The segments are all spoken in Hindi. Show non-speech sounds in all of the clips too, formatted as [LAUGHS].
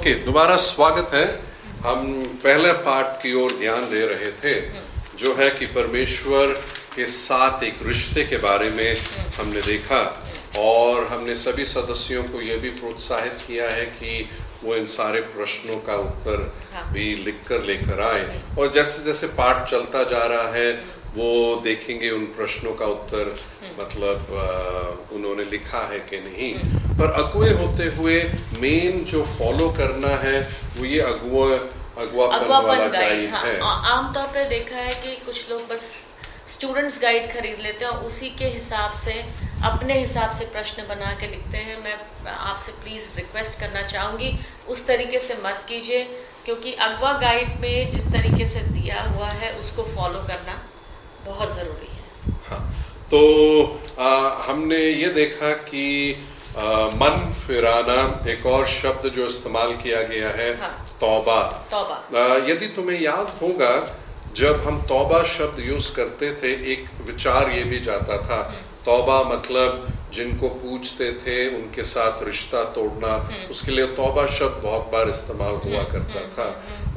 ओके दोबारा स्वागत है हम पहले पार्ट की ओर ध्यान दे रहे थे जो है कि परमेश्वर के साथ एक रिश्ते के बारे में हमने देखा और हमने सभी सदस्यों को यह भी प्रोत्साहित किया है कि वो इन सारे प्रश्नों का उत्तर हाँ। भी लिख कर लेकर आए और जैसे जैसे पाठ चलता जा रहा है वो देखेंगे उन प्रश्नों का उत्तर मतलब उन्होंने लिखा है कि नहीं। पर अगुए होते हुए मेन जो फॉलो करना है वो ये अगुआ अगुआपन गाइड हाँ। है। आमतौर पर देखा है कि कुछ लोग बस स्टूडेंट्स गाइड खरीद लेते हैं और उसी के हिसाब से अपने हिसाब से प्रश्न बना के लिखते हैं। मैं आपसे प्लीज़ रिक्वेस्ट करना चाहूँगी उस तरीके से मत कीजिए क्योंकि अगवा गाइड में जिस तरीके से दिया हुआ है उसको फॉलो करना बहुत ज़रूरी है। हाँ तो आ, हमने ये देखा कि आ, मन फिराना एक और शब्द जो इस्तेमाल किया गया है हाँ। तौबा। तौबा। यदि तुम्हें याद होगा जब हम तौबा शब्द यूज़ करते थे एक विचार ये भी जाता था। तौबा मतलब जिनको पूछते थे उनके साथ रिश्ता तोड़ना। उसके लिए तौबा शब्द बहुत बार इस्तेमाल हुआ करता था।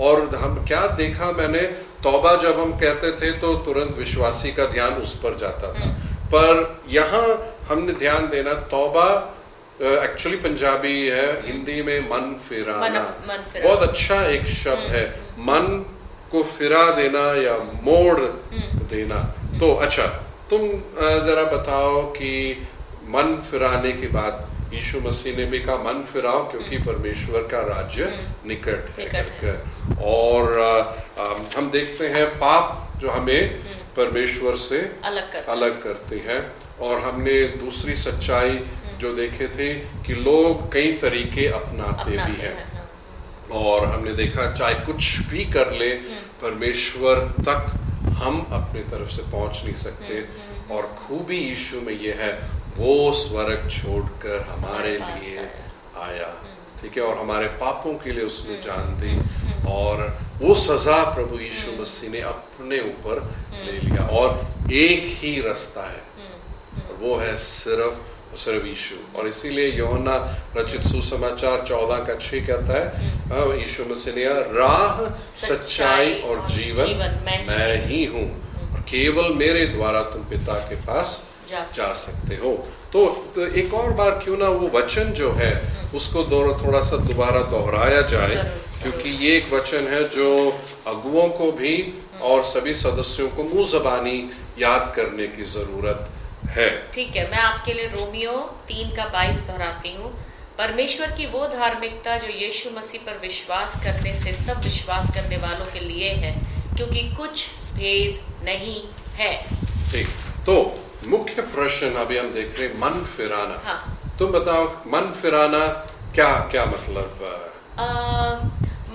और हम क्या देखा मैंने तौबा जब हम कहते थे तो तुरंत विश्वासी का ध्यान उस पर जाता था। पर यहाँ हमने ध्यान देना तौबा एक्चुअली पंजाबी है हिंदी में मन फिराना। मन- मन फिराना। बहुत अच्छा एक शब्द है। मन को फिरा देना या मोड़ देना। तो अच्छा तुम जरा बताओ कि मन फिराने के बाद यीशु मसीह ने भी कहा मन फिराओ क्योंकि परमेश्वर का राज्य निकट है निकट करके। और अ, अ, हम देखते हैं पाप जो हमें परमेश्वर से अलग कर अलग करते हैं। और हमने दूसरी सच्चाई जो देखे थे कि लोग कई तरीके अपनाते भी अपनाते हैं। हैं हाँ। और हमने देखा चाहे कुछ भी कर ले परमेश्वर तक हम अपने तरफ़ से पहुँच नहीं सकते। और खूबी यीशु में यह है। वो स्वर्ग छोड़कर हमारे लिए आया। आया। ठीक है? और हमारे पापों के लिए उसने जान दी। और वो सजा प्रभु यीशु मसीह ने अपने ऊपर ले लिया। और एक ही रास्ता है। और वो है सिर्फ़ सिर्फ़ यीशु। और इसीलिए योना रचित सुसमाचार चौदह का छह कहता है हाँ, यीशु मसीह ने राह सच्चाई और जीवन मैं ही मैं ही हूँ। और केवल मेरे द्वारा तुम पिता के पास जा जा सकते हो। तो, तो एक और बार क्यों ना वो वचन जो है उसको दो- थोड़ा सा दोबारा दोहराया जाए। क्योंकि ये एक वचन है जो अगुओं को भी और सभी सदस्यों को मुँह जबानी याद करने की ज़रूरत है। ठीक है मैं आपके लिए रोमियो तीन का बाईस दोहराती हूँ। परमेश्वर की वो धार्मिकता जो यीशु मसीह पर विश्वास करने से सब विश्वास करने वालों के लिए है क्योंकि कुछ भेद नहीं है। ठीक तो मुख्य प्रश्न अभी हम देख रहे मन फिराना। हाँ। तुम बताओ मन फिराना क्या क्या मतलब अ,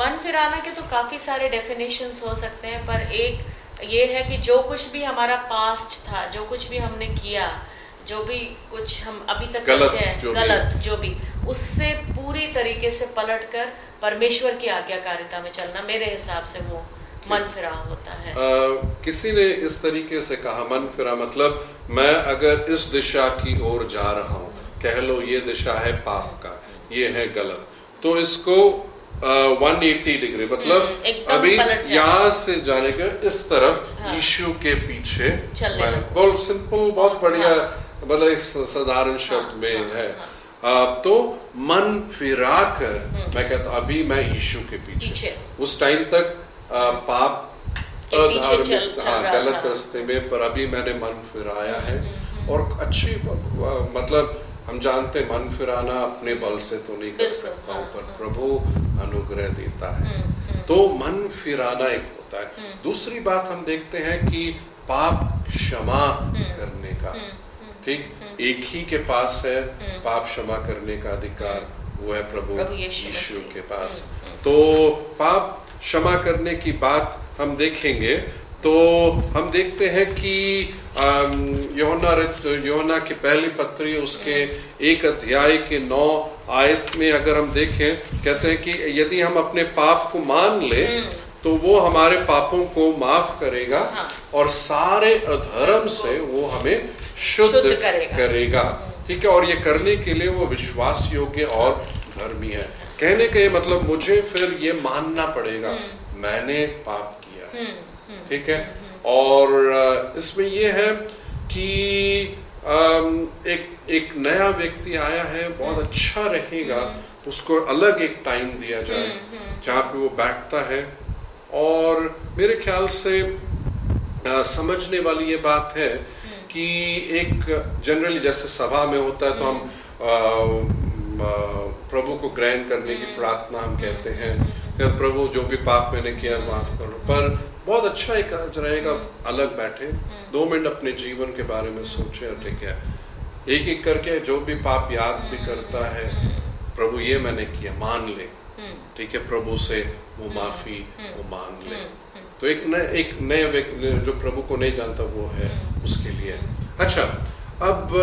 मन फिराना के तो काफ़ी सारे डेफिनेशंस हो सकते हैं पर एक ये है कि जो कुछ भी हमारा पास्ट था जो कुछ भी हमने किया जो भी कुछ हम अभी तक गलत हैं जो भी। गलत जो भी उससे पूरी तरीके से पलट कर परमेश्वर की आज्ञाकारिता में चलना मेरे हिसाब से वो मन फिरा होता है अ, किसी ने इस तरीके से कहा मन फिरा मतलब मैं अगर इस दिशा की ओर जा रहा हूँ कह लो ये दिशा है पाप का ये है गलत तो इसको वन एट्टी डिग्री मतलब हम्म, अभी यहाँ से जाने के इस तरफ़ हाँ। यीशु के पीछे। बहुत सिंपल बहुत हाँ। बढ़िया मतलब एक साधारण शब्द में हाँ, है हाँ। तो मन फिरा कर मैं कहता हूँ अभी मैं यीशु के पीछे पीछे। उस टाइम तक पाप अधार्मिक- हाँ, गलत। रास्ते में पर अभी मैंने मन फिराया है। और अच्छी मतलब हम जानते मन फिराना अपने बल से तो नहीं कर सकता हूँ पर हाँ। प्रभु अनुग्रह देता है। तो मन फिराना एक होता है। दूसरी बात हम देखते हैं कि पाप क्षमा करने का। ठीक? एक ही के पास है पाप क्षमा करने का अधिकार वो है प्रभु यीशु के पास। तो पाप क्षमा करने की बात हम देखेंगे तो हम देखते हैं कि योहना योना की पहली पत्री उसके एक अध्याय के नौ आयत में अगर हम देखें कहते हैं कि यदि हम अपने पाप को मान ले तो वो हमारे पापों को माफ़ करेगा हाँ। और सारे अधर्म से वो हमें शुद्ध, शुद्ध करेगा। करेगा। ठीक है? और ये करने के लिए वो विश्वास योग्य और धर्मी है। कहने के मतलब मुझे फिर ये मानना पड़ेगा मैंने पाप किया। ठीक है? और इसमें ये है कि एक एक नया व्यक्ति आया है बहुत अच्छा रहेगा तो उसको अलग एक टाइम दिया जाए जहाँ पे वो बैठता है। और मेरे ख्याल से समझने वाली ये बात है कि एक जनरली जैसे सभा में होता है तो हम प्रभु को ग्रहण करने की प्रार्थना हम कहते हैं। फिर प्रभु जो भी पाप मैंने किया माफ़ करो। पर बहुत अच्छा एक रहेगा अलग बैठे। दो मिनट अपने जीवन के बारे में सोचे और ठीक है। एक एक करके जो भी पाप याद भी करता है प्रभु ये मैंने किया मान ले। ठीक है प्रभु से वो माफ़ी वो मांग ले। तो एक नए एक नए व्यक्ति जो प्रभु को नहीं जानता वो है उसके लिए। अच्छा अब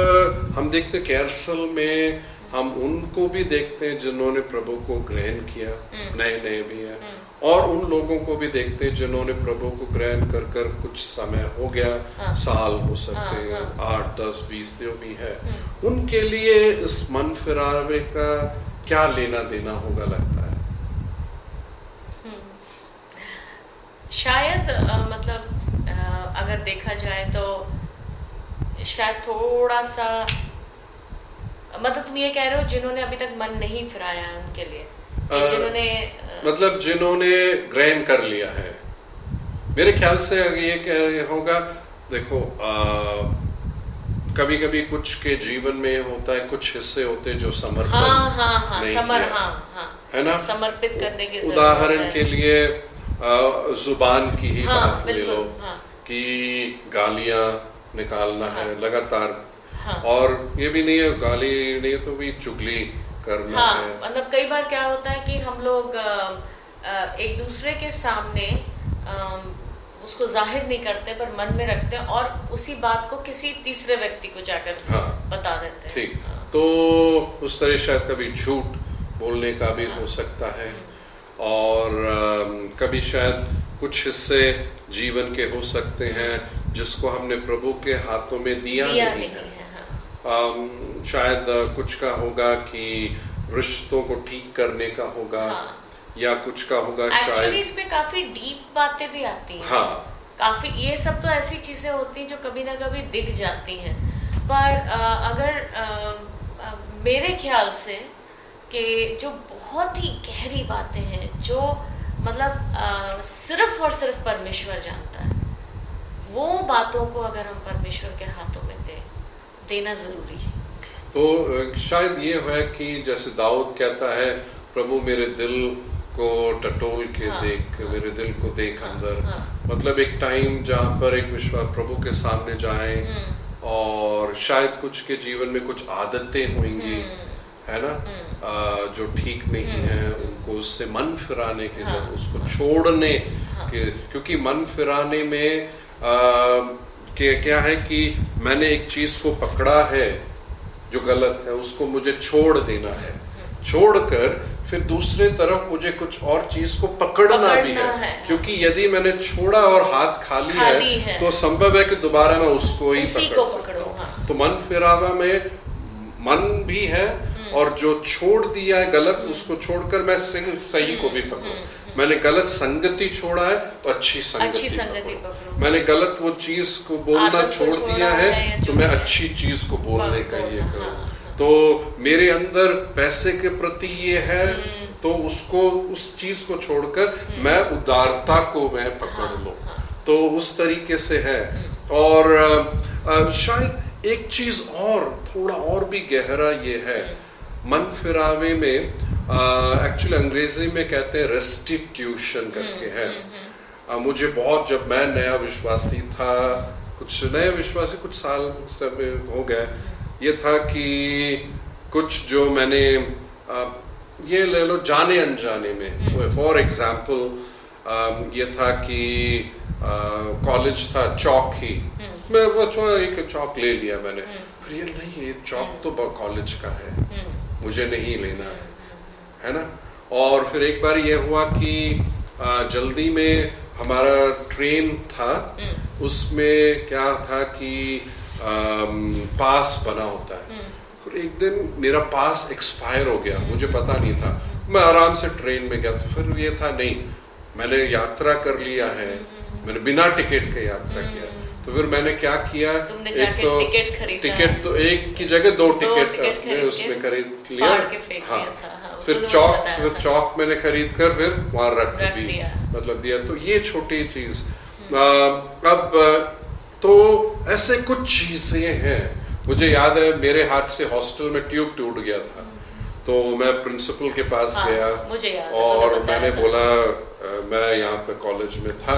हम देखते कैरसल में हम उनको भी देखते हैं जिन्होंने प्रभु को ग्रहण किया हम्म। नए नए भी हैं हम्म। और उन लोगों को भी देखते हैं जिन्होंने प्रभु को ग्रहण कर कर कुछ समय हो गया हाँ। साल हो सकते हैं हाँ, हाँ। आठ दस बीस जो भी है हम्म। उनके लिए इस मन फिरावे का क्या लेना देना होगा लगता है शायद आ, मतलब आ, अगर देखा जाए तो शायद थोड़ा सा मतलब तुम ये कह रहे हो जिन्होंने अभी तक मन नहीं फिराया उनके लिए? जिन्होंने मतलब जिन्होंने ग्रहण कर लिया है। मेरे ख्याल से ये क्या होगा देखो कभी कभी कुछ के जीवन में होता है कुछ हिस्से होते हैं जो समर्पण हाँ, हाँ, हाँ, समर, हाँ, हाँ, है ना? समर्पित करने के उदाहरण के लिए ज़ुबान की ही हाँ, बात ले लो हाँ, कि गालियाँ निकालना हाँ, है। लगातार हाँ. और ये भी नहीं है गाली नहीं तो भी चुगली करना हाँ, है। मतलब कई बार क्या होता है कि हम लोग एक दूसरे के सामने उसको ज़ाहिर नहीं करते पर मन में रखते हैं और उसी बात को किसी तीसरे व्यक्ति को जाकर हाँ, बता देते हैं। ठीक। हाँ. तो उस तरह शायद कभी झूठ बोलने का भी हाँ, हो सकता है। हम्म। और कभी शायद कुछ हिस्से जीवन के हो सकते हैं जिसको हमने प्रभु के हाथों में दिया, दिया नहीं, नहीं है, है। शायद कुछ का होगा कि रिश्तों को ठीक करने का होगा हाँ. या कुछ का होगा शायद इसमें काफ़ी डीप बातें भी आती हैं हाँ. काफ़ी ये सब तो ऐसी चीज़ें होती हैं जो कभी ना कभी दिख जाती हैं पर आ, अगर आ, आ, मेरे ख्याल से कि जो बहुत ही गहरी बातें हैं जो मतलब आ, सिर्फ़ और सिर्फ़ परमेश्वर जानता है वो बातों को अगर हम परमेश्वर के हाथों में दें देना ज़रूरी है। तो शायद ये है कि जैसे दाऊद कहता है प्रभु मेरे दिल को टटोल के हाँ, देख हाँ, मेरे दिल को देख हाँ, अंदर। हाँ, मतलब एक टाइम जहाँ पर एक विश्वास प्रभु के सामने जाए हम्म। और शायद कुछ के जीवन में कुछ आदतें होंगी हम्म। है ना? हम्म। आ, जो ठीक नहीं है उनको उससे मन फिराने के हाँ, उसको छोड़ने हाँ, के क्योंकि मन फिराने में आ, कि क्या है कि मैंने एक चीज़ को पकड़ा है जो गलत है उसको मुझे छोड़ देना है। छोड़कर फिर दूसरे तरफ़ मुझे कुछ और चीज़ को पकड़ना, पकड़ना भी है, है। क्योंकि यदि मैंने छोड़ा और हाथ खाली, खाली है, है तो संभव है कि दोबारा मैं उसको ही पकड़ को सकता हूँ। हाँ। तो मन फिरावा में मन भी है हम्म। और जो छोड़ दिया है गलत हम्म। उसको छोड़कर मैं सही को भी हम्म, पकड़ू। मैंने गलत संगति छोड़ा है तो अच्छी संगति, अच्छी संगति मैंने गलत वो चीज़ को बोलना छोड़ दिया है, है तो मैं अच्छी चीज़ को बोलने का ये करूँ हाँ, हाँ। तो मेरे अंदर पैसे के प्रति ये है हम्म। तो उसको उस चीज़ को छोड़कर हम्म। मैं उदारता को मैं पकड़ हाँ, लू तो उस तरीके से है हम्म। और शायद एक चीज़ और थोड़ा और भी गहरा ये है मन फिरावे में एक्चुअली अंग्रेज़ी में कहते हैं रेस्टिट्यूशन करके हम्म, है। हम्म, हम्म। मुझे बहुत जब मैं नया विश्वासी था कुछ नए विश्वासी कुछ साल सब हो गए। ये था कि कुछ जो मैंने आ, ये ले लो जाने अनजाने में। फॉर एग्ज़ाम्पल ये था कि कॉलेज था चौक। ही मैं बस एक चौक ले लिया मैंने। फिर ये नहीं ये चौक तो कॉलेज का है। मुझे नहीं लेना है है ना? और फिर एक बार ये हुआ कि जल्दी में हमारा ट्रेन था हम्म। उसमें क्या था कि पास बना होता है। हम्म। और एक दिन मेरा पास एक्सपायर हो गया मुझे पता नहीं था। मैं आराम से ट्रेन में गया तो फिर ये था नहीं मैंने यात्रा कर लिया है। मैंने बिना टिकट के यात्रा किया। तो फिर मैंने क्या किया? एक तो टिकट खरीदा। टिकट तो एक की जगह दो टिकट उसमें खरीद लिया। हाँ, हाँ फिर चौक फिर चौक मैंने खरीद कर फिर वहाँ रख, दी मतलब दिया। तो ये छोटी चीज़। हम्म। अब तो ऐसे कुछ चीज़ें हैं। मुझे याद है मेरे हाथ से हॉस्टल में ट्यूब टूट गया था। तो मैं प्रिंसिपल के पास हाँ, गया मुझे याद और तो मैंने बोला मैं यहाँ पे कॉलेज में था।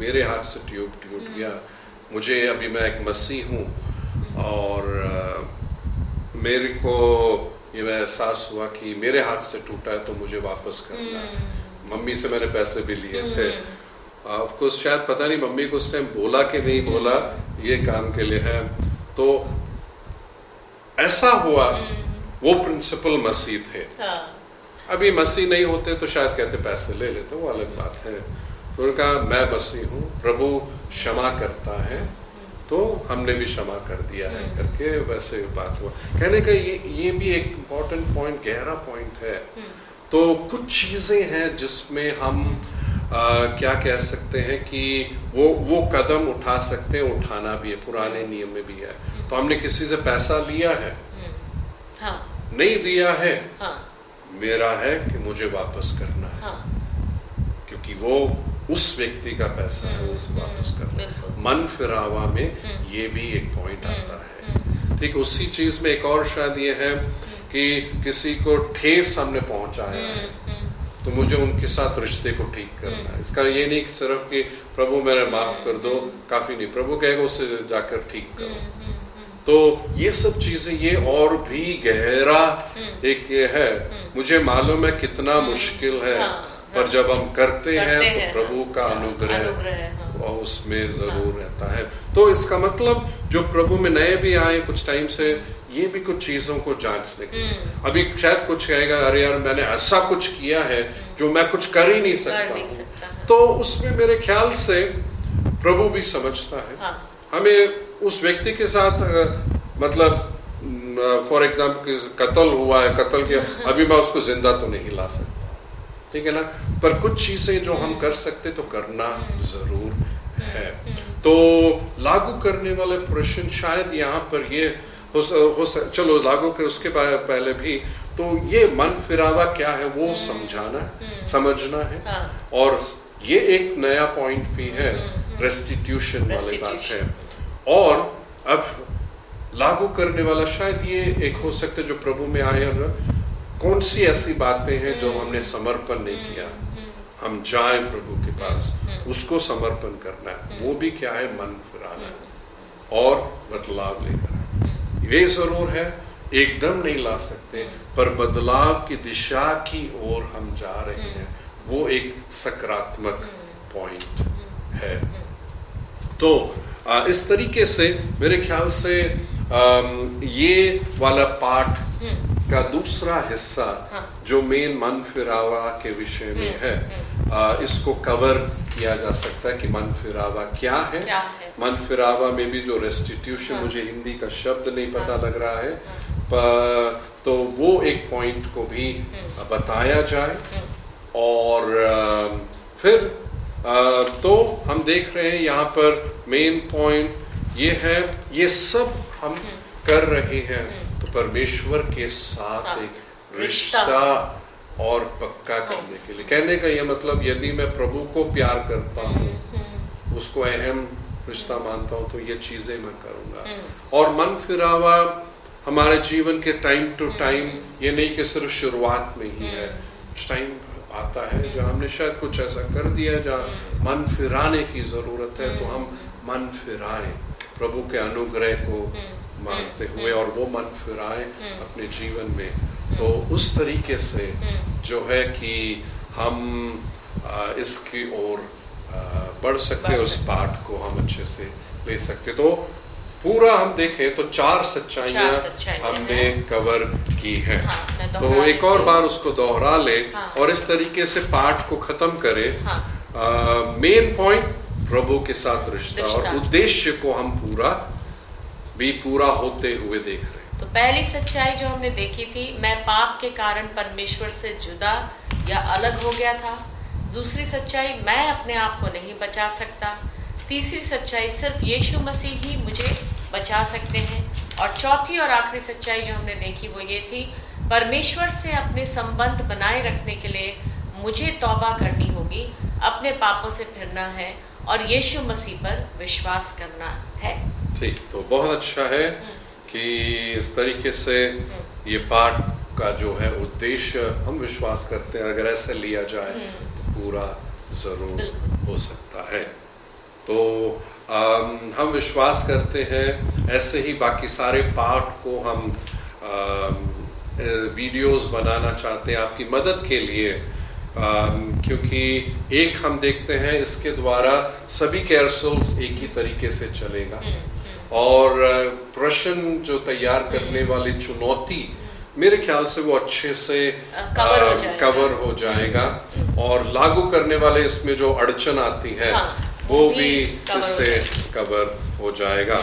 मेरे हाथ से ट्यूब टूट हम्म। गया। मुझे अभी मैं एक मसी हूँ और मेरे को ये एहसास हुआ कि मेरे हाथ से टूटा है तो मुझे वापस करना है। हम्म। मम्मी से मैंने पैसे भी लिए थे। ऑफ़ कोर्स शायद पता नहीं मम्मी को उस टाइम बोला कि नहीं बोला ये काम के लिए है। तो ऐसा हुआ वो प्रिंसिपल मसीह थे। हाँ। अभी मसीह नहीं होते तो शायद कहते पैसे ले लेते वो अलग बात है। उन्होंने कहा मैं मसीह हूँ प्रभु क्षमा करता है तो हमने भी क्षमा कर दिया है हम्म। करके वैसे बात हुआ कहने का ये ये भी एक इम्पोर्टेंट पॉइंट गहरा पॉइंट है हम्म। तो कुछ चीज़ें हैं जिसमें हम आ, क्या कह सकते हैं कि वो वो कदम उठा सकते हैं उठाना भी है पुराने हम्म। नियम में भी है तो हमने किसी से पैसा लिया है हाँ। नहीं दिया है हाँ। मेरा है कि मुझे वापस करना है हाँ। क्योंकि वो उस व्यक्ति का पैसा है हम्म, उसे वापस हम्म, करना। मन फिरावा में हम्म। ये भी एक पॉइंट आता है। ठीक उसी चीज़ में एक और शायद ये है कि किसी को ठेस हमने पहुँचाया है तो मुझे उनके साथ रिश्ते को ठीक करना है। इसका ये नहीं कि सिर्फ़ कि प्रभु मेरे माफ़ कर दो। काफ़ी नहीं। प्रभु कहेगा उसे जाकर ठीक करो। तो ये सब चीज़ें ये और भी गहरा हम्म। एक ये है। हम्म। मुझे मालूम है कितना हम्म। मुश्किल है। हाँ, पर हाँ, जब हम करते, करते हैं तो प्रभु का हाँ, अनुग्रह हाँ, उसमें ज़रूर रहता है। तो इसका मतलब जो प्रभु में नए भी आए कुछ टाइम से ये भी कुछ चीज़ों को जांचने की अभी शायद कुछ कहेगा अरे यार मैंने ऐसा कुछ किया है जो मैं कुछ कर ही नहीं सकता, नहीं सकता तो उसमें मेरे ख्याल से प्रभु भी समझता है। हाँ। हमें उस व्यक्ति के साथ अगर मतलब फॉर एग्ज़ाम्पल कत्ल हुआ है कत्ल किया [LAUGHS] अभी मैं उसको ज़िंदा तो नहीं ला सकता। ठीक है ना? पर कुछ चीज़ें जो हम कर सकते तो करना ज़रूर है। तो लागू करने वाले प्रश्न शायद यहाँ पर ये हो, हो चलो लागू के उसके पहले भी तो ये मन फिरावा क्या है वो समझाना समझना है। हाँ। और ये एक नया पॉइंट भी है रेस्टिट्यूशन वाली बात है। और अब लागू करने वाला शायद ये एक हो सकता है जो प्रभु में आए कौन सी ऐसी बातें हैं जो हम्म। हमने समर्पण नहीं किया? हम्म, हम्म। हम जाए प्रभु के पास उसको समर्पण करना है। वो भी क्या है? मन फिराना है। और बदलाव लेकर ये ज़रूर है एकदम नहीं ला सकते पर बदलाव की दिशा की ओर हम जा रहे हैं। वो एक सकारात्मक पॉइंट है। तो इस तरीके से मेरे ख्याल से ये वाला पाठ हम्म। का दूसरा हिस्सा हाँ। जो मेन मन फिरावा के विषय में हम्म, है हम्म। आ, इसको कवर किया जा सकता है कि मन फिरावा क्या है, क्या है? मन फिरावा में भी जो रेस्टिट्यूशन हाँ। मुझे हिंदी का शब्द नहीं पता हाँ। लग रहा है पर, तो वो एक पॉइंट को भी बताया जाए और फिर तो हम देख रहे हैं यहाँ पर मेन पॉइंट ये है ये सब हम हम्म। कर रहे हैं हम्म। परमेश्वर के साथ एक रिश्ता और पक्का हाँ। करने के लिए। कहने का यह मतलब यदि मैं प्रभु को प्यार करता हूँ हम्म, उसको अहम रिश्ता मानता हूँ तो ये चीज़ें मैं करूँगा। और मन फिरावा हमारे जीवन के टाइम टू टाइम ये नहीं कि सिर्फ़ शुरुआत में ही है। टाइम आता है जहाँ हमने शायद कुछ ऐसा कर दिया जहाँ मन फिराने की ज़रूरत है तो हम मन फिराए। प्रभु के अनुग्रह को मानते हुए और वो मन फिराए अपने जीवन में। तो उस तरीके से जो है कि हम इसकी ओर बढ़ सकते उस पाठ को हम अच्छे से ले सकते तो पूरा हम देखें तो चार सच्चाइयाँ हमने कवर की है। हाँ, तो एक और बार उसको दोहरा ले हाँ, और इस तरीके से पाठ को खत्म करे। मेन हाँ, मेन पॉइंट प्रभु के साथ रिश्ता और उद्देश्य को हम पूरा भी पूरा होते हुए देख रहे तो पहली सच्चाई जो हमने देखी थी, मैं पाप के कारण परमेश्वर से जुदा या अलग हो गया था। दूसरी सच्चाई, मैं अपने आप को नहीं बचा सकता। तीसरी सच्चाई, सिर्फ़ यीशु मसीह ही मुझे बचा सकते हैं। और चौथी और आखिरी सच्चाई जो हमने देखी वो ये थी, परमेश्वर से अपने संबंध बनाए रखने के लिए मुझे तौबा करनी होगी, अपने पापों से फिरना है और यीशु मसीह पर विश्वास करना है। ठीक तो बहुत अच्छा है कि इस तरीके से ये पाठ का जो है उद्देश्य हम विश्वास करते हैं अगर ऐसे लिया जाए तो पूरा ज़रूर हो सकता है। तो अम, हम विश्वास करते हैं ऐसे ही बाकी सारे पाठ को हम अ, वीडियोस बनाना चाहते हैं आपकी मदद के लिए अम, क्योंकि एक हम देखते हैं इसके द्वारा सभी केयर सोल्स एक ही तरीके से चलेगा। और प्रश्न जो तैयार करने वाली चुनौती मेरे ख्याल से वो अच्छे से कवर हो जाएगा। कवर हो जाएगा। और लागू करने वाले इसमें जो अड़चन आती है हाँ, वो वो भी भी इससे कवर हो जाएगा।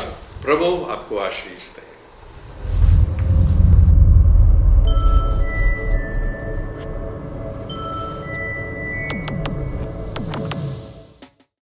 प्रभु आपको आशीष दे।